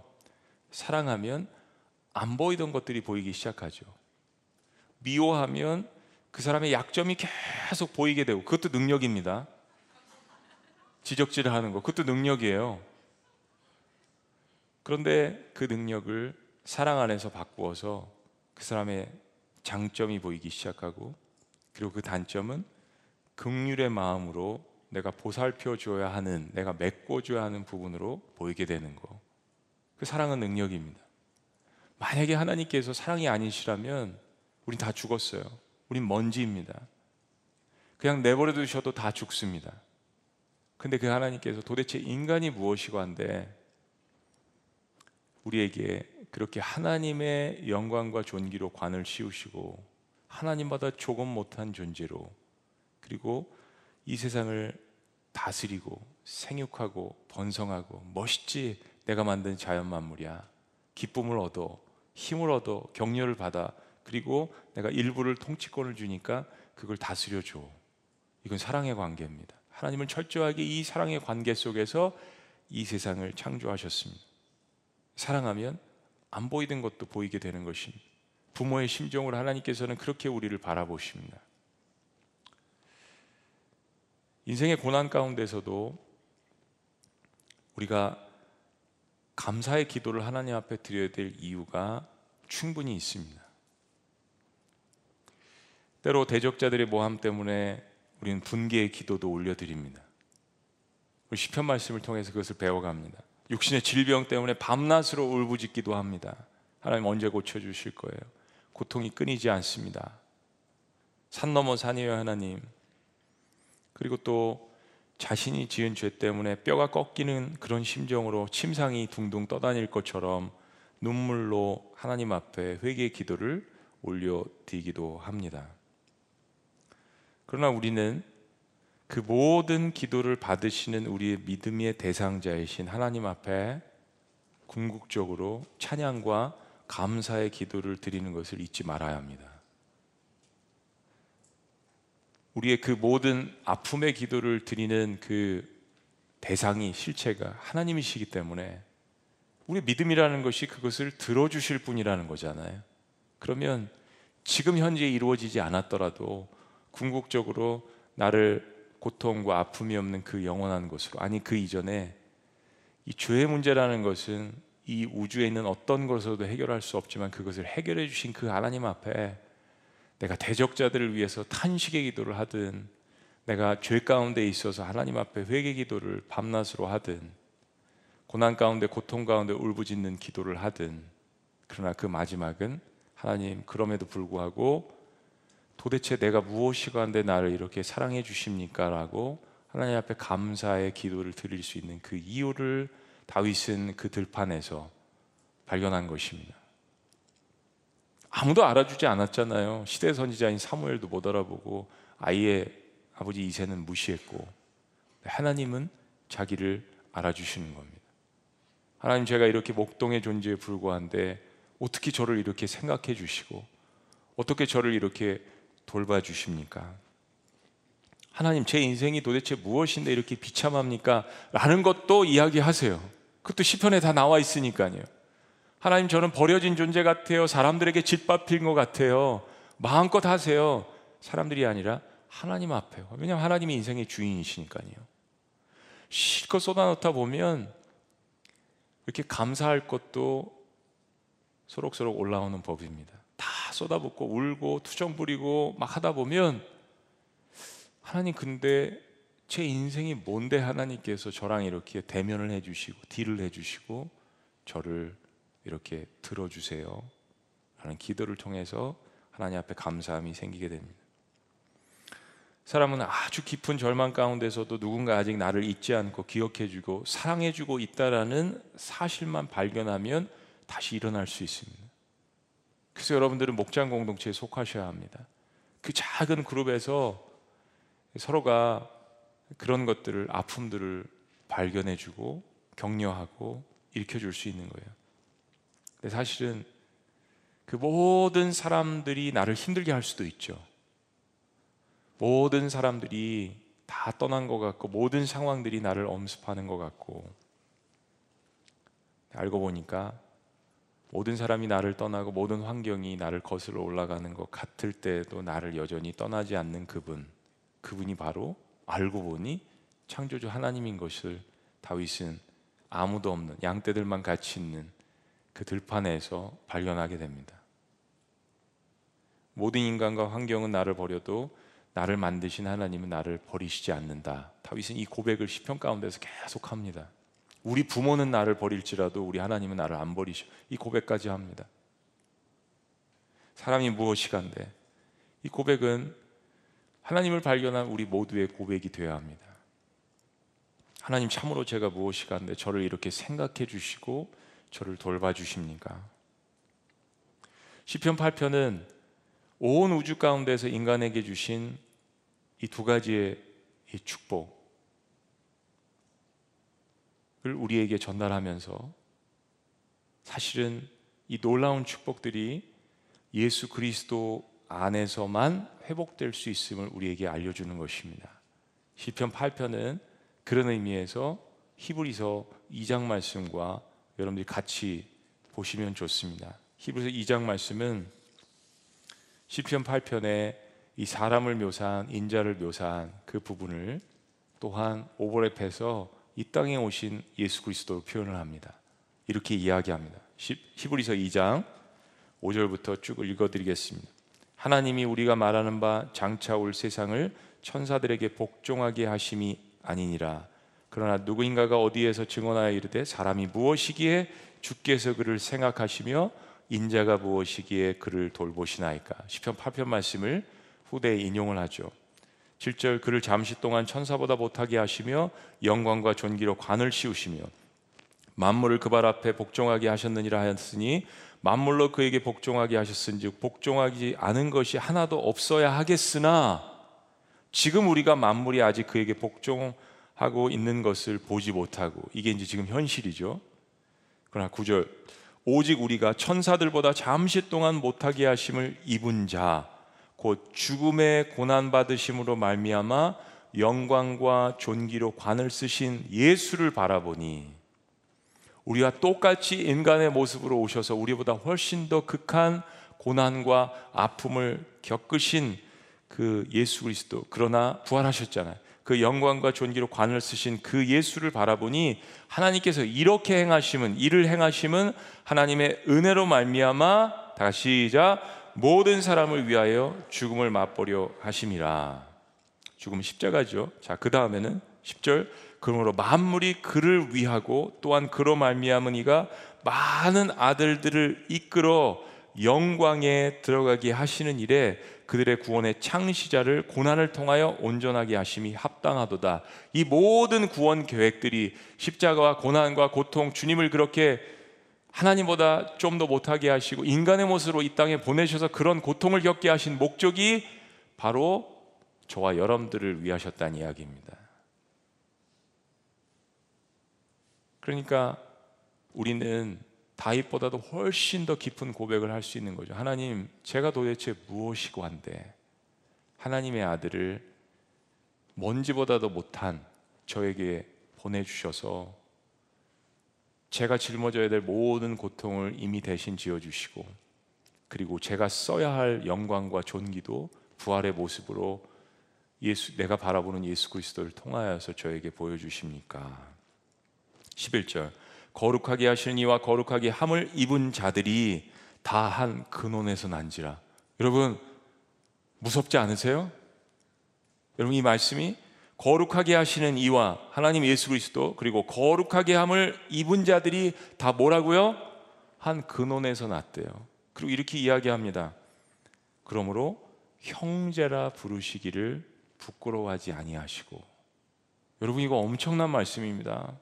사랑하면 안 보이던 것들이 보이기 시작하죠. 미워하면 그 사람의 약점이 계속 보이게 되고 그것도 능력입니다. 지적질을 하는 거 그것도 능력이에요. 그런데 그 능력을 사랑 안에서 바꾸어서 그 사람의 장점이 보이기 시작하고 그리고 그 단점은 극률의 마음으로 내가 보살펴 줘야 하는 내가 메꿔 줘야 하는 부분으로 보이게 되는 거. 그 사랑은 능력입니다. 만약에 하나님께서 사랑이 아니시라면 우린 다 죽었어요. 우린 먼지입니다. 그냥 내버려 두셔도 다 죽습니다. 근데 그 하나님께서 도대체 인간이 무엇이고 한데 우리에게 그렇게 하나님의 영광과 존귀로 관을 씌우시고 하나님보다 조금 못한 존재로 그리고 이 세상을 다스리고 생육하고 번성하고 멋있지 내가 만든 자연 만물이야 기쁨을 얻어 힘을 얻어 격려를 받아 그리고 내가 일부를 통치권을 주니까 그걸 다스려 줘 이건 사랑의 관계입니다 하나님은 철저하게 이 사랑의 관계 속에서 이 세상을 창조하셨습니다. 사랑하면 안 보이던 것도 보이게 되는 것입니다. 부모의 심정으로 하나님께서는 그렇게 우리를 바라보십니다. 인생의 고난 가운데서도 우리가 감사의 기도를 하나님 앞에 드려야 될 이유가 충분히 있습니다. 때로 대적자들의 모함 때문에 우리는 분개의 기도도 올려드립니다. 시편 말씀을 통해서 그것을 배워갑니다. 육신의 질병 때문에 밤낮으로 울부짖기도 합니다. 하나님 언제 고쳐주실 거예요? 고통이 끊이지 않습니다. 산 넘어 산이에요 하나님. 그리고 또 자신이 지은 죄 때문에 뼈가 꺾이는 그런 심정으로 침상이 둥둥 떠다닐 것처럼 눈물로 하나님 앞에 회개의 기도를 올려드리기도 합니다. 그러나 우리는 그 모든 기도를 받으시는 우리의 믿음의 대상자이신 하나님 앞에 궁극적으로 찬양과 감사의 기도를 드리는 것을 잊지 말아야 합니다. 우리의 그 모든 아픔의 기도를 드리는 그 대상이 실체가 하나님이시기 때문에 우리 믿음이라는 것이 그것을 들어주실 분이라는 거잖아요. 그러면 지금 현재 이루어지지 않았더라도 궁극적으로 나를 고통과 아픔이 없는 그 영원한 곳으로 아니 그 이전에 이 죄의 문제라는 것은 이 우주에 있는 어떤 것으로도 해결할 수 없지만 그것을 해결해 주신 그 하나님 앞에 내가 대적자들을 위해서 탄식의 기도를 하든 내가 죄 가운데 있어서 하나님 앞에 회개 기도를 밤낮으로 하든 고난 가운데 고통 가운데 울부짖는 기도를 하든 그러나 그 마지막은 하나님 그럼에도 불구하고 도대체 내가 무엇이가 한데 나를 이렇게 사랑해 주십니까? 라고 하나님 앞에 감사의 기도를 드릴 수 있는 그 이유를 다윗은 그 들판에서 발견한 것입니다. 아무도 알아주지 않았잖아요. 시대 선지자인 사무엘도 못 알아보고 아이의 아버지 이세는 무시했고 하나님은 자기를 알아주시는 겁니다. 하나님 제가 이렇게 목동의 존재에 불과한데 어떻게 저를 이렇게 생각해 주시고 어떻게 저를 이렇게 돌봐 주십니까? 하나님 제 인생이 도대체 무엇인데 이렇게 비참합니까? 라는 것도 이야기하세요. 그것도 시편에 다 나와 있으니까요. 하나님 저는 버려진 존재 같아요. 사람들에게 짓밟힌 것 같아요. 마음껏 하세요. 사람들이 아니라 하나님 앞에요. 왜냐하면 하나님이 인생의 주인이시니까요. 실컷 쏟아놓다 보면 이렇게 감사할 것도 소록소록 올라오는 법입니다. 다 쏟아붓고 울고 투정 부리고 막 하다 보면 하나님 근데 제 인생이 뭔데 하나님께서 저랑 이렇게 대면을 해주시고 딜을 해주시고 저를 이렇게 들어주세요. 라는 기도를 통해서 하나님 앞에 감사함이 생기게 됩니다. 사람은 아주 깊은 절망 가운데서도 누군가 아직 나를 잊지 않고 기억해주고 사랑해주고 있다라는 사실만 발견하면 다시 일어날 수 있습니다. 그래서 여러분들은 목장 공동체에 속하셔야 합니다. 그 작은 그룹에서 서로가 그런 것들을 아픔들을 발견해주고 격려하고 일으켜줄 수 있는 거예요. 근데 사실은 그 모든 사람들이 나를 힘들게 할 수도 있죠. 모든 사람들이 다 떠난 것 같고 모든 상황들이 나를 엄습하는 것 같고 알고 보니까 모든 사람이 나를 떠나고 모든 환경이 나를 거슬러 올라가는 것 같을 때도 나를 여전히 떠나지 않는 그분 그분이 바로 알고 보니 창조주 하나님인 것을 다윗은 아무도 없는 양떼들만 같이 있는 그 들판에서 발견하게 됩니다. 모든 인간과 환경은 나를 버려도 나를 만드신 하나님은 나를 버리시지 않는다. 다윗은 이 고백을 시편 가운데서 계속 합니다. 우리 부모는 나를 버릴지라도 우리 하나님은 나를 안 버리셔. 이 고백까지 합니다. 사람이 무엇이간데 이 고백은 하나님을 발견한 우리 모두의 고백이 되어야 합니다. 하나님 참으로 제가 무엇이간데 저를 이렇게 생각해 주시고 저를 돌봐 주십니까? 시편 8편은 온 우주 가운데서 인간에게 주신 이 두 가지의 이 축복을 우리에게 전달하면서 사실은 이 놀라운 축복들이 예수 그리스도 안에서만 회복될 수 있음을 우리에게 알려주는 것입니다. 시편 8편은 그런 의미에서 히브리서 2장 말씀과 여러분들이 같이 보시면 좋습니다. 히브리서 2장 말씀은 시편 8편에 이 사람을 묘사한 인자를 묘사한 그 부분을 또한 오버랩해서 이 땅에 오신 예수 그리스도로 표현을 합니다. 이렇게 이야기합니다. 히브리서 2장 5절부터 쭉 읽어드리겠습니다. 하나님이 우리가 말하는 바 장차 올 세상을 천사들에게 복종하게 하심이 아니니라. 그러나 누구인가가 어디에서 증언하여 이르되 사람이 무엇이기에 주께서 그를 생각하시며 인자가 무엇이기에 그를 돌보시나이까. 시편 8편 말씀을 후대에 인용을 하죠. 7절 그를 잠시 동안 천사보다 못하게 하시며 영광과 존귀로 관을 씌우시며 만물을 그 발 앞에 복종하게 하셨느니라 하였으니 만물로 그에게 복종하게 하셨은즉 복종하지 않은 것이 하나도 없어야 하겠으나 지금 우리가 만물이 아직 그에게 복종 하고 있는 것을 보지 못하고 이게 이제 지금 현실이죠. 그러나 구절 오직 우리가 천사들보다 잠시 동안 못하게 하심을 입은 자 곧 죽음의 고난 받으심으로 말미암아 영광과 존귀로 관을 쓰신 예수를 바라보니 우리와 똑같이 인간의 모습으로 오셔서 우리보다 훨씬 더 극한 고난과 아픔을 겪으신 그 예수 그리스도 그러나 부활하셨잖아요. 그 영광과 존귀로 관을 쓰신 그 예수를 바라보니 하나님께서 이렇게 행하심은 이를 행하심은 하나님의 은혜로 말미암아 다시 시작 모든 사람을 위하여 죽음을 맛보려 하심이라. 죽음 십자가죠. 자, 그 다음에는 10절 그러므로 만물이 그를 위하고 또한 그로 말미암은 이가 많은 아들들을 이끌어 영광에 들어가게 하시는 일에 그들의 구원의 창시자를 고난을 통하여 온전하게 하심이 합당하도다. 이 모든 구원 계획들이 십자가와 고난과 고통 주님을 그렇게 하나님보다 좀 더 못하게 하시고 인간의 모습으로 이 땅에 보내셔서 그런 고통을 겪게 하신 목적이 바로 저와 여러분들을 위하셨다는 이야기입니다. 그러니까 우리는 다윗보다도 훨씬 더 깊은 고백을 할 수 있는 거죠. 하나님, 제가 도대체 무엇이고 한데 하나님의 아들을 먼지보다도 못한 저에게 보내주셔서 제가 짊어져야 될 모든 고통을 이미 대신 지어주시고 그리고 제가 써야 할 영광과 존귀도 부활의 모습으로 예수, 내가 바라보는 예수 그리스도를 통하여서 저에게 보여주십니까? 11절 거룩하게 하시는 이와 거룩하게 함을 입은 자들이 다 한 근원에서 난지라 여러분 무섭지 않으세요? 여러분 이 말씀이 거룩하게 하시는 이와 하나님 예수 그리스도 그리고 거룩하게 함을 입은 자들이 다 뭐라고요? 한 근원에서 났대요. 그리고 이렇게 이야기합니다. 그러므로 형제라 부르시기를 부끄러워하지 아니하시고 여러분 이거 엄청난 말씀입니다.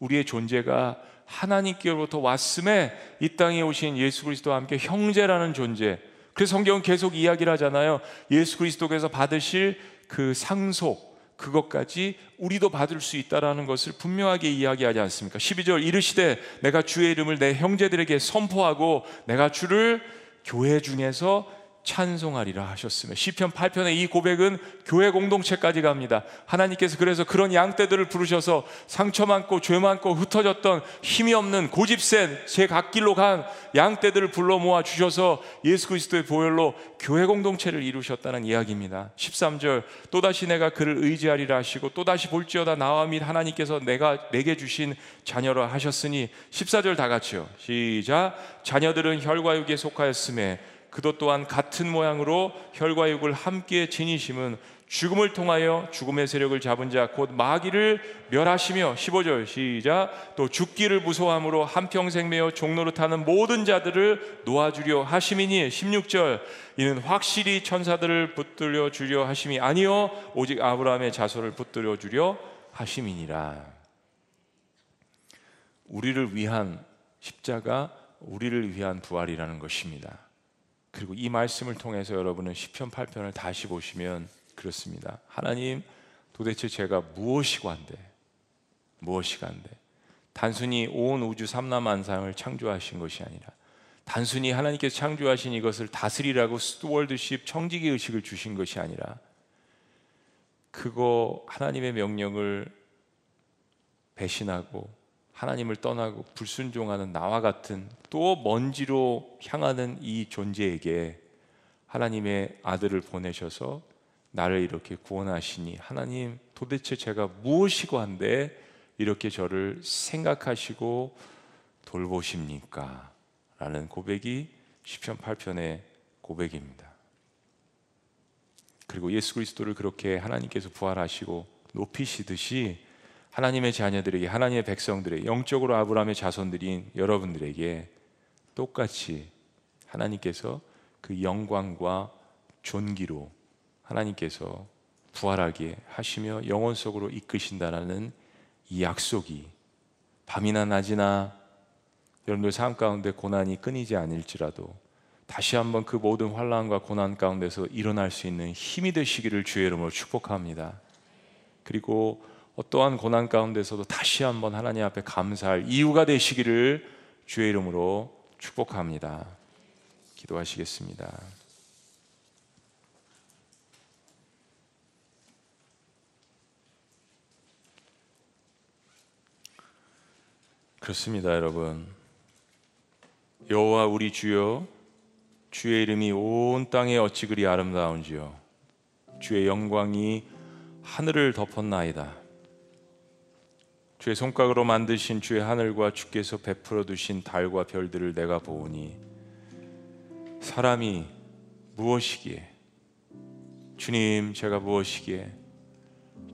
우리의 존재가 하나님께로부터 왔음에 이 땅에 오신 예수 그리스도와 함께 형제라는 존재. 그래서 성경은 계속 이야기를 하잖아요. 예수 그리스도께서 받으실 그 상속 그것까지 우리도 받을 수 있다라는 것을 분명하게 이야기하지 않습니까? 12절 이르시되 내가 주의 이름을 내 형제들에게 선포하고 내가 주를 교회 중에서 찬송하리라 하셨으며 시편 8편의 이 고백은 교회 공동체까지 갑니다. 하나님께서 그래서 그런 양떼들을 부르셔서 상처 많고 죄 많고 흩어졌던 힘이 없는 고집센 제 갓길로 간 양떼들을 불러 모아 주셔서 예수 그리스도의 보혈로 교회 공동체를 이루셨다는 이야기입니다. 13절 또다시 내가 그를 의지하리라 하시고 또다시 볼지어다 나와 및 하나님께서 내가 내게 주신 자녀라 하셨으니 14절 다 같이요. 시작 자녀들은 혈과 육에 속하였음에 그도 또한 같은 모양으로 혈과 육을 함께 지니심은 죽음을 통하여 죽음의 세력을 잡은 자 곧 마귀를 멸하시며 15절 시작. 또 죽기를 무서워함으로 한평생 매어 종로를 타는 모든 자들을 놓아주려 하심이니 16절. 이는 확실히 천사들을 붙들려 주려 하심이 아니요 오직 아브라함의 자손을 붙들려 주려 하심이니라. 우리를 위한 십자가 우리를 위한 부활이라는 것입니다. 그리고 이 말씀을 통해서 여러분은 시편 8편을 다시 보시면 그렇습니다. 하나님 도대체 제가 무엇이고 한데 무엇이고 한데 단순히 온 우주 삼라만상을 창조하신 것이 아니라 단순히 하나님께서 창조하신 이것을 다스리라고 스튜월드십 청지기 의식을 주신 것이 아니라 그거 하나님의 명령을 배신하고 하나님을 떠나고 불순종하는 나와 같은 또 먼지로 향하는 이 존재에게 하나님의 아들을 보내셔서 나를 이렇게 구원하시니 하나님 도대체 제가 무엇이고 한데 이렇게 저를 생각하시고 돌보십니까? 라는 고백이 시편 8편의 고백입니다. 그리고 예수 그리스도를 그렇게 하나님께서 부활하시고 높이시듯이 하나님의 자녀들에게 하나님의 백성들에게 영적으로 아브라함의 자손들인 여러분들에게 똑같이 하나님께서 그 영광과 존귀로 하나님께서 부활하게 하시며 영원 속으로 이끄신다라는 이 약속이 밤이나 낮이나 여러분들 삶 가운데 고난이 끊이지 않을지라도 다시 한번 그 모든 환란과 고난 가운데서 일어날 수 있는 힘이 되시기를 주의 이름으로 축복합니다. 그리고 어떠한 고난 가운데서도 다시 한번 하나님 앞에 감사할 이유가 되시기를 주의 이름으로 축복합니다. 기도하시겠습니다. 그렇습니다, 여러분. 여호와 우리 주여 주의 이름이 온 땅에 어찌 그리 아름다운지요 주의 영광이 하늘을 덮었나이다. 주의 손가락으로 만드신 주의 하늘과 주께서 베풀어 두신 달과 별들을 내가 보오니 사람이 무엇이기에 주님 제가 무엇이기에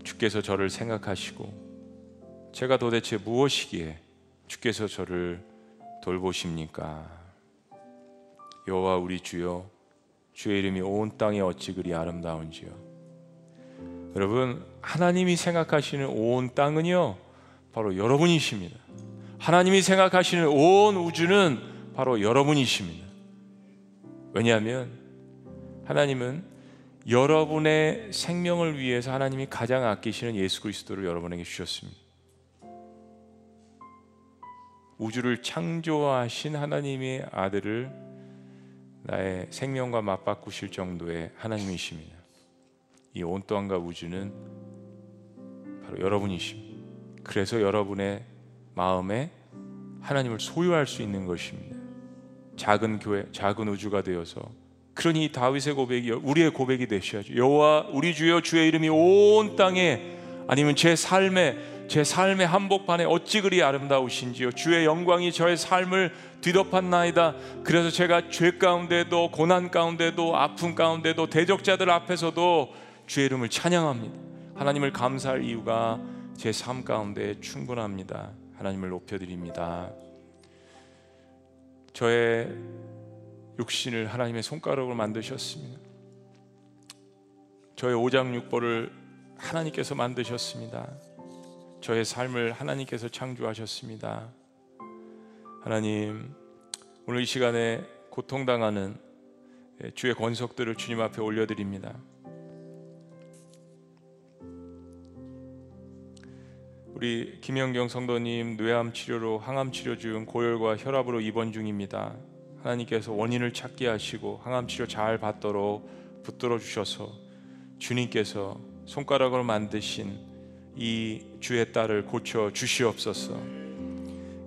주께서 저를 생각하시고 제가 도대체 무엇이기에 주께서 저를 돌보십니까? 여호와 우리 주여 주의 이름이 온 땅에 어찌 그리 아름다운지요. 여러분 하나님이 생각하시는 온 땅은요 바로 여러분이십니다. 하나님이 생각하시는 온 우주는 바로 여러분이십니다. 왜냐하면 하나님은 여러분의 생명을 위해서 하나님이 가장 아끼시는 예수 그리스도를 여러분에게 주셨습니다. 우주를 창조하신 하나님의 아들을 나의 생명과 맞바꾸실 정도의 하나님이십니다. 이 온 땅과 우주는 바로 여러분이십니다. 그래서 여러분의 마음에 하나님을 소유할 수 있는 것입니다. 작은 교회, 작은 우주가 되어서 그러니 다윗의 고백이 우리의 고백이 되셔야죠. 여호와 우리 주여 주의 이름이 온 땅에 아니면 제 삶에 제 삶의 한복판에 어찌 그리 아름다우신지요 주의 영광이 저의 삶을 뒤덮었나이다 그래서 제가 죄 가운데도 고난 가운데도 아픔 가운데도 대적자들 앞에서도 주의 이름을 찬양합니다 하나님을 감사할 이유가 제 삶 가운데 충분합니다 하나님을 높여드립니다 저의 육신을 하나님의 손가락으로 만드셨습니다 저의 오장육보를 하나님께서 만드셨습니다 저의 삶을 하나님께서 창조하셨습니다. 하나님, 오늘 이 시간에 고통당하는 주의 권속들을 주님 앞에 올려드립니다. 우리 김영경 성도님 뇌암 치료로 항암 치료 중 고열과 혈압으로 입원 중입니다. 하나님께서 원인을 찾게 하시고 항암 치료 잘 받도록 붙들어 주셔서 주님께서 손가락으로 만드신 이 주의 딸을 고쳐 주시옵소서.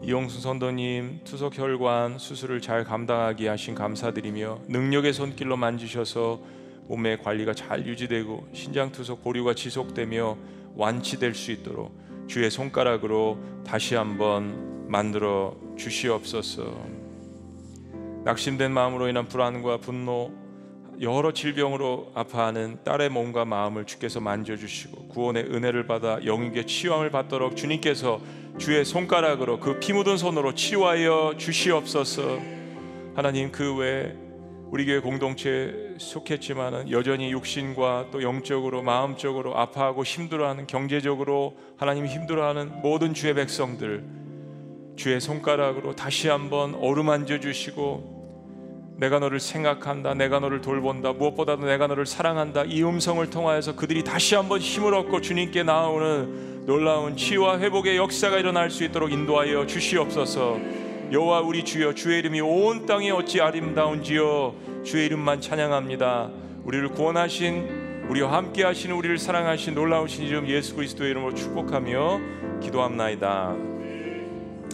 이용수 선도님 투석 혈관 수술을 잘 감당하게 하신 감사드리며 능력의 손길로 만지셔서 몸의 관리가 잘 유지되고 신장 투석 보류가 지속되며 완치될 수 있도록 주의 손가락으로 다시 한번 만들어 주시옵소서. 낙심된 마음으로 인한 불안과 분노 여러 질병으로 아파하는 딸의 몸과 마음을 주께서 만져주시고 구원의 은혜를 받아 영육의 치유함을 받도록 주님께서 주의 손가락으로 그 피 묻은 손으로 치유하여 주시옵소서 하나님 그 외에 우리 교회 공동체에 속했지만은 여전히 육신과 또 영적으로 마음적으로 아파하고 힘들어하는 경제적으로 하나님 힘들어하는 모든 주의 백성들 주의 손가락으로 다시 한번 어루만져 주시고 내가 너를 생각한다. 내가 너를 돌본다. 무엇보다도 내가 너를 사랑한다. 이 음성을 통하여서 그들이 다시 한번 힘을 얻고 주님께 나오는 놀라운 치유와 회복의 역사가 일어날 수 있도록 인도하여 주시옵소서. 여호와 우리 주여 주의 이름이 온 땅에 어찌 아름다운지요 주의 이름만 찬양합니다. 우리를 구원하신 우리와 함께 하시는 우리를 사랑하신 놀라우신 이름 예수 그리스도의 이름으로 축복하며 기도합나이다.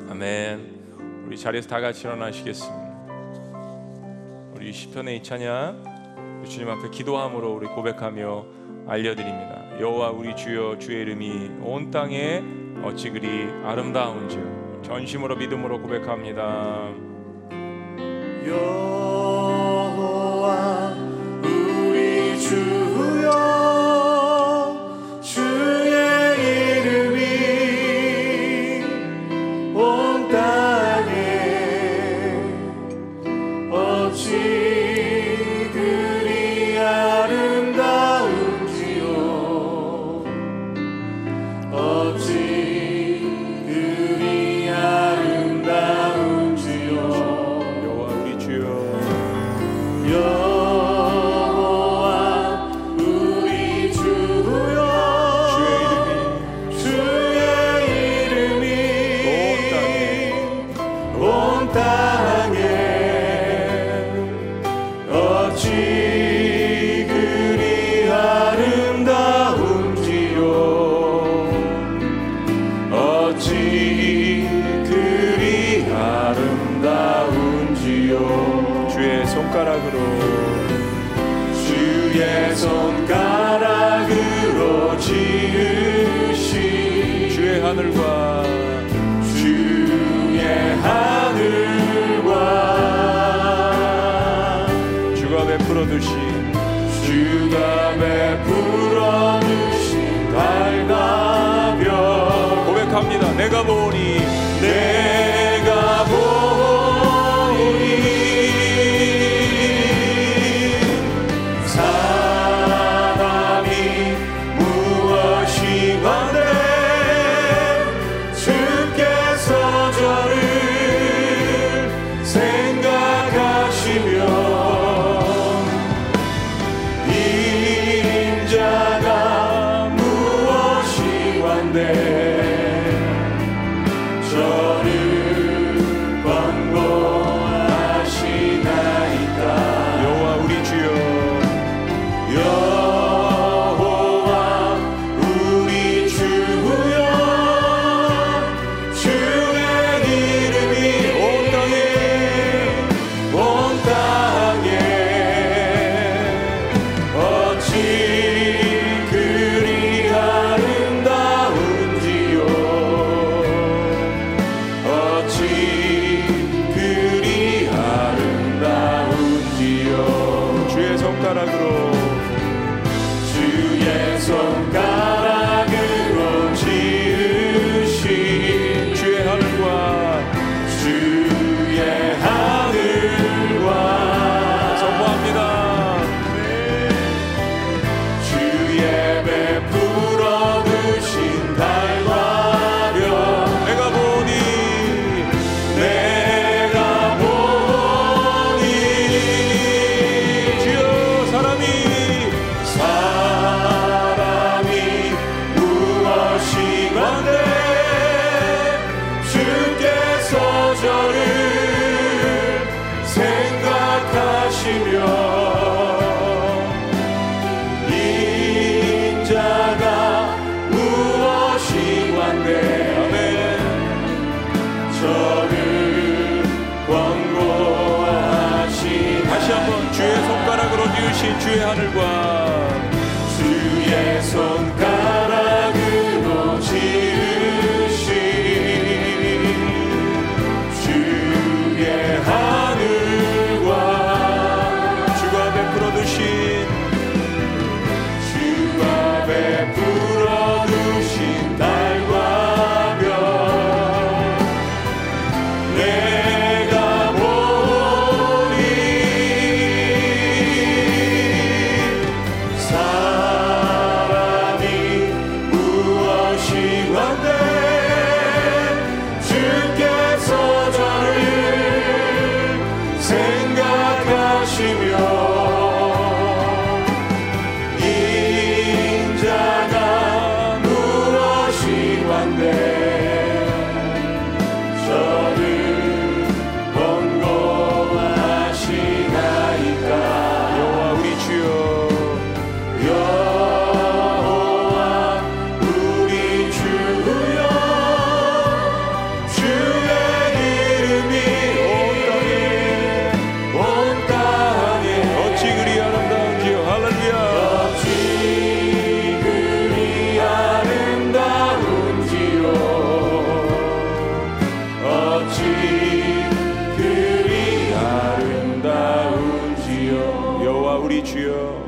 아멘. 우리 자리에서 다 같이 일어나시겠습니다. 우리 시편의 이 찬양 주님 앞에 기도함으로 우리 고백하며 알려드립니다. 여호와 우리 주여 주의 이름이 온 땅에 어찌 그리 아름다운지요 전심으로 믿음으로 고백합니다. 생 어찌 그리 아름다운지요. 여호와 우리 주여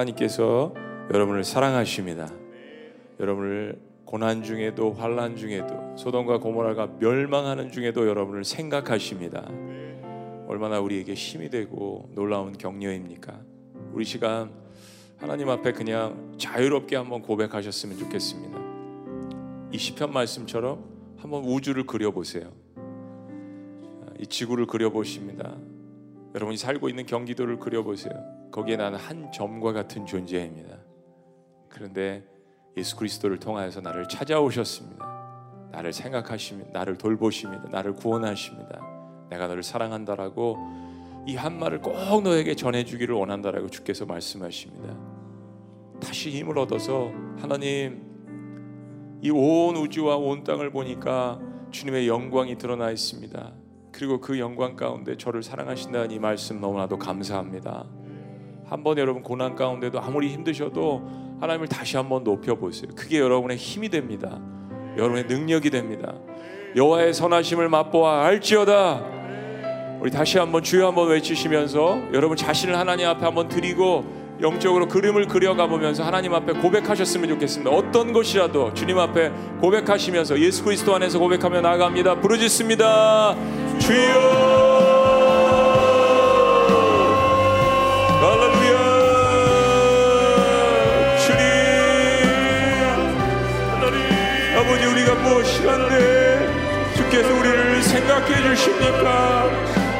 하나님께서 여러분을 사랑하십니다. 여러분을 고난 중에도 환란 중에도 소돔과 고모라가 멸망하는 중에도 여러분을 생각하십니다. 얼마나 우리에게 힘이 되고 놀라운 격려입니까? 우리 시간 하나님 앞에 그냥 자유롭게 한번 고백하셨으면 좋겠습니다. 이 시편 말씀처럼 한번 우주를 그려보세요. 이 지구를 그려보십니다. 여러분이 살고 있는 경기도를 그려보세요. 거기에 나는 한 점과 같은 존재입니다. 그런데 예수 그리스도를 통하여서 나를 찾아오셨습니다. 나를 생각하십니다. 나를 돌보십니다. 나를 구원하십니다. 내가 너를 사랑한다라고 이 한 말을 꼭 너에게 전해주기를 원한다라고 주께서 말씀하십니다. 다시 힘을 얻어서 하나님 이 온 우주와 온 땅을 보니까 주님의 영광이 드러나 있습니다. 그리고 그 영광 가운데 저를 사랑하신다는 이 말씀 너무나도 감사합니다. 한번 여러분 고난 가운데도 아무리 힘드셔도 하나님을 다시 한번 높여 보세요. 그게 여러분의 힘이 됩니다. 여러분의 능력이 됩니다. 여호와의 선하심을 맛보아 알지어다. 우리 다시 한번 주여 한번 외치시면서 여러분 자신을 하나님 앞에 한번 드리고 영적으로 그림을 그려가 보면서 하나님 앞에 고백하셨으면 좋겠습니다. 어떤 것이라도 주님 앞에 고백하시면서 예수 그리스도 안에서 고백하며 나아갑니다. 부르짖습니다. 주여 우리가 무엇이란데 주께서 우리를 생각해 주십니까?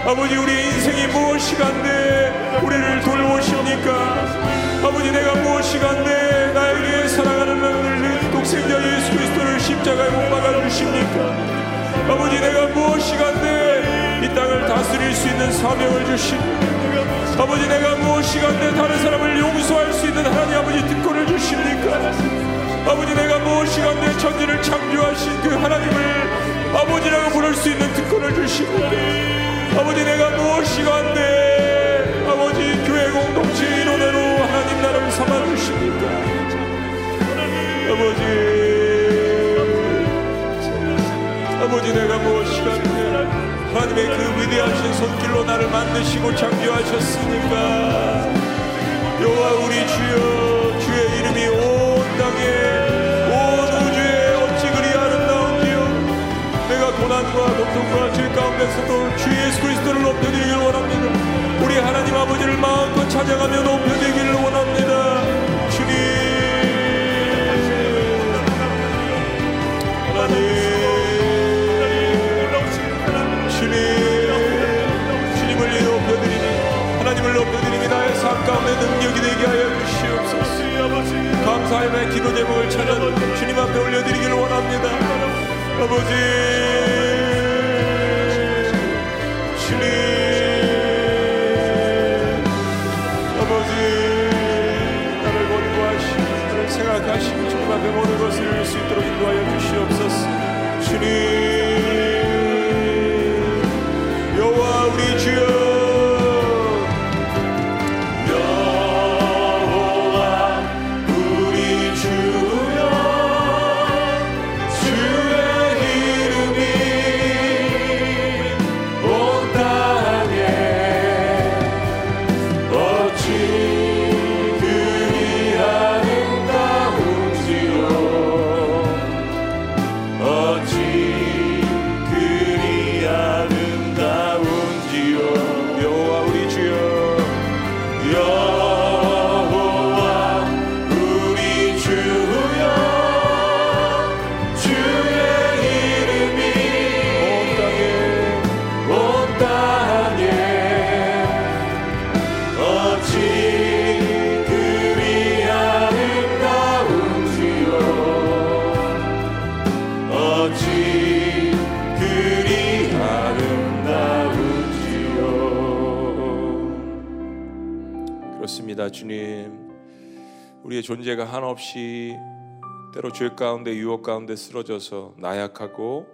아버지 우리의 인생이 무엇이간데 우리를 돌보십니까? 아버지 내가 무엇이간데 나에게 사랑하는 너를 독생자 예수 그리스도를 십자가에 못 박아 주십니까? 아버지 내가 무엇이간데 이 땅을 다 다스릴 수 있는 사명을 주신 아버지 내가 무엇이가 내 다른 사람을 용서할 수 있는 하나님 아버지 특권을 주십니까 아버지 내가 무엇이가 내 천지를 창조하신 그 하나님을 아버지라고 부를 수 있는 특권을 주십니다 아버지 내가 무엇이가 내 아버지 교회 공동체 인원으로 하나님 나를 삼아주십니까 아버지 아버지 내가 무엇이가 하나님의 그 위대하신 손길로 나를 만드시고 창조하셨으니까. 여호와 우리 주여 주의 이름이 온 땅에 온 우주에 어찌 그리 아름다운지요 내가 고난과 고통과 죄 가운데서도 주 예수 그리스도를 높여드리기를 원합니다. 우리 하나님 아버지를 마음껏 찬양하며 높여드리기를 원합니다 그렇습니다 주님. 우리의 존재가 한없이 때로 죄 가운데 유혹 가운데 쓰러져서 나약하고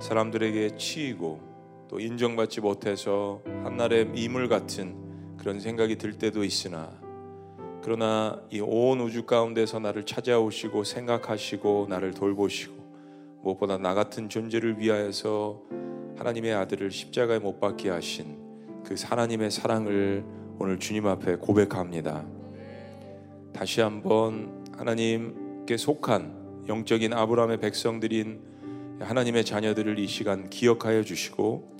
사람들에게 치이고 또 인정받지 못해서 한날의 이물 같은 그런 생각이 들 때도 있으나 그러나 이 온 우주 가운데서 나를 찾아오시고 생각하시고 나를 돌보시고 무엇보다 나 같은 존재를 위하여서 하나님의 아들을 십자가에 못 박게 하신 그 하나님의 사랑을 오늘 주님 앞에 고백합니다. 다시 한번 하나님께 속한 영적인 아브라함의 백성들인 하나님의 자녀들을 이 시간 기억하여 주시고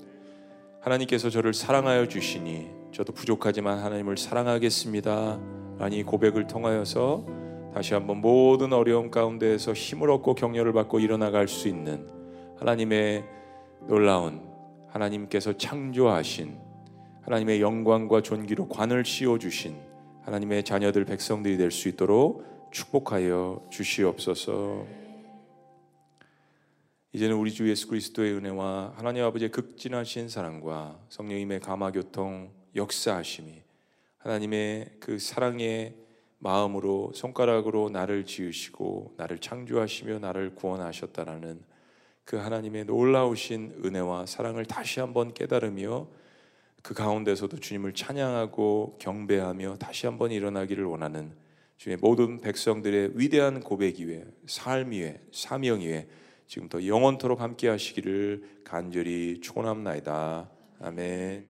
하나님께서 저를 사랑하여 주시니 저도 부족하지만 하나님을 사랑하겠습니다. 라니 고백을 통하여서 다시 한번 모든 어려움 가운데에서 힘을 얻고 격려를 받고 일어나갈 수 있는 하나님의 놀라운 하나님께서 창조하신 하나님의 영광과 존귀로 관을 씌워 주신 하나님의 자녀들 백성들이 될 수 있도록 축복하여 주시옵소서. 이제는 우리 주 예수 그리스도의 은혜와 하나님 아버지의 극진하신 사랑과 성령님의 감화 교통 역사하심이 하나님의 그 사랑의 마음으로 손가락으로 나를 지으시고 나를 창조하시며 나를 구원하셨다라는 그 하나님의 놀라우신 은혜와 사랑을 다시 한번 깨달으며 그 가운데서도 주님을 찬양하고 경배하며 다시 한번 일어나기를 원하는 주의 모든 백성들의 위대한 고백 위에 삶 위에 사명 위에 지금부터 영원토록 함께 하시기를 간절히 축원합나이다. 아멘.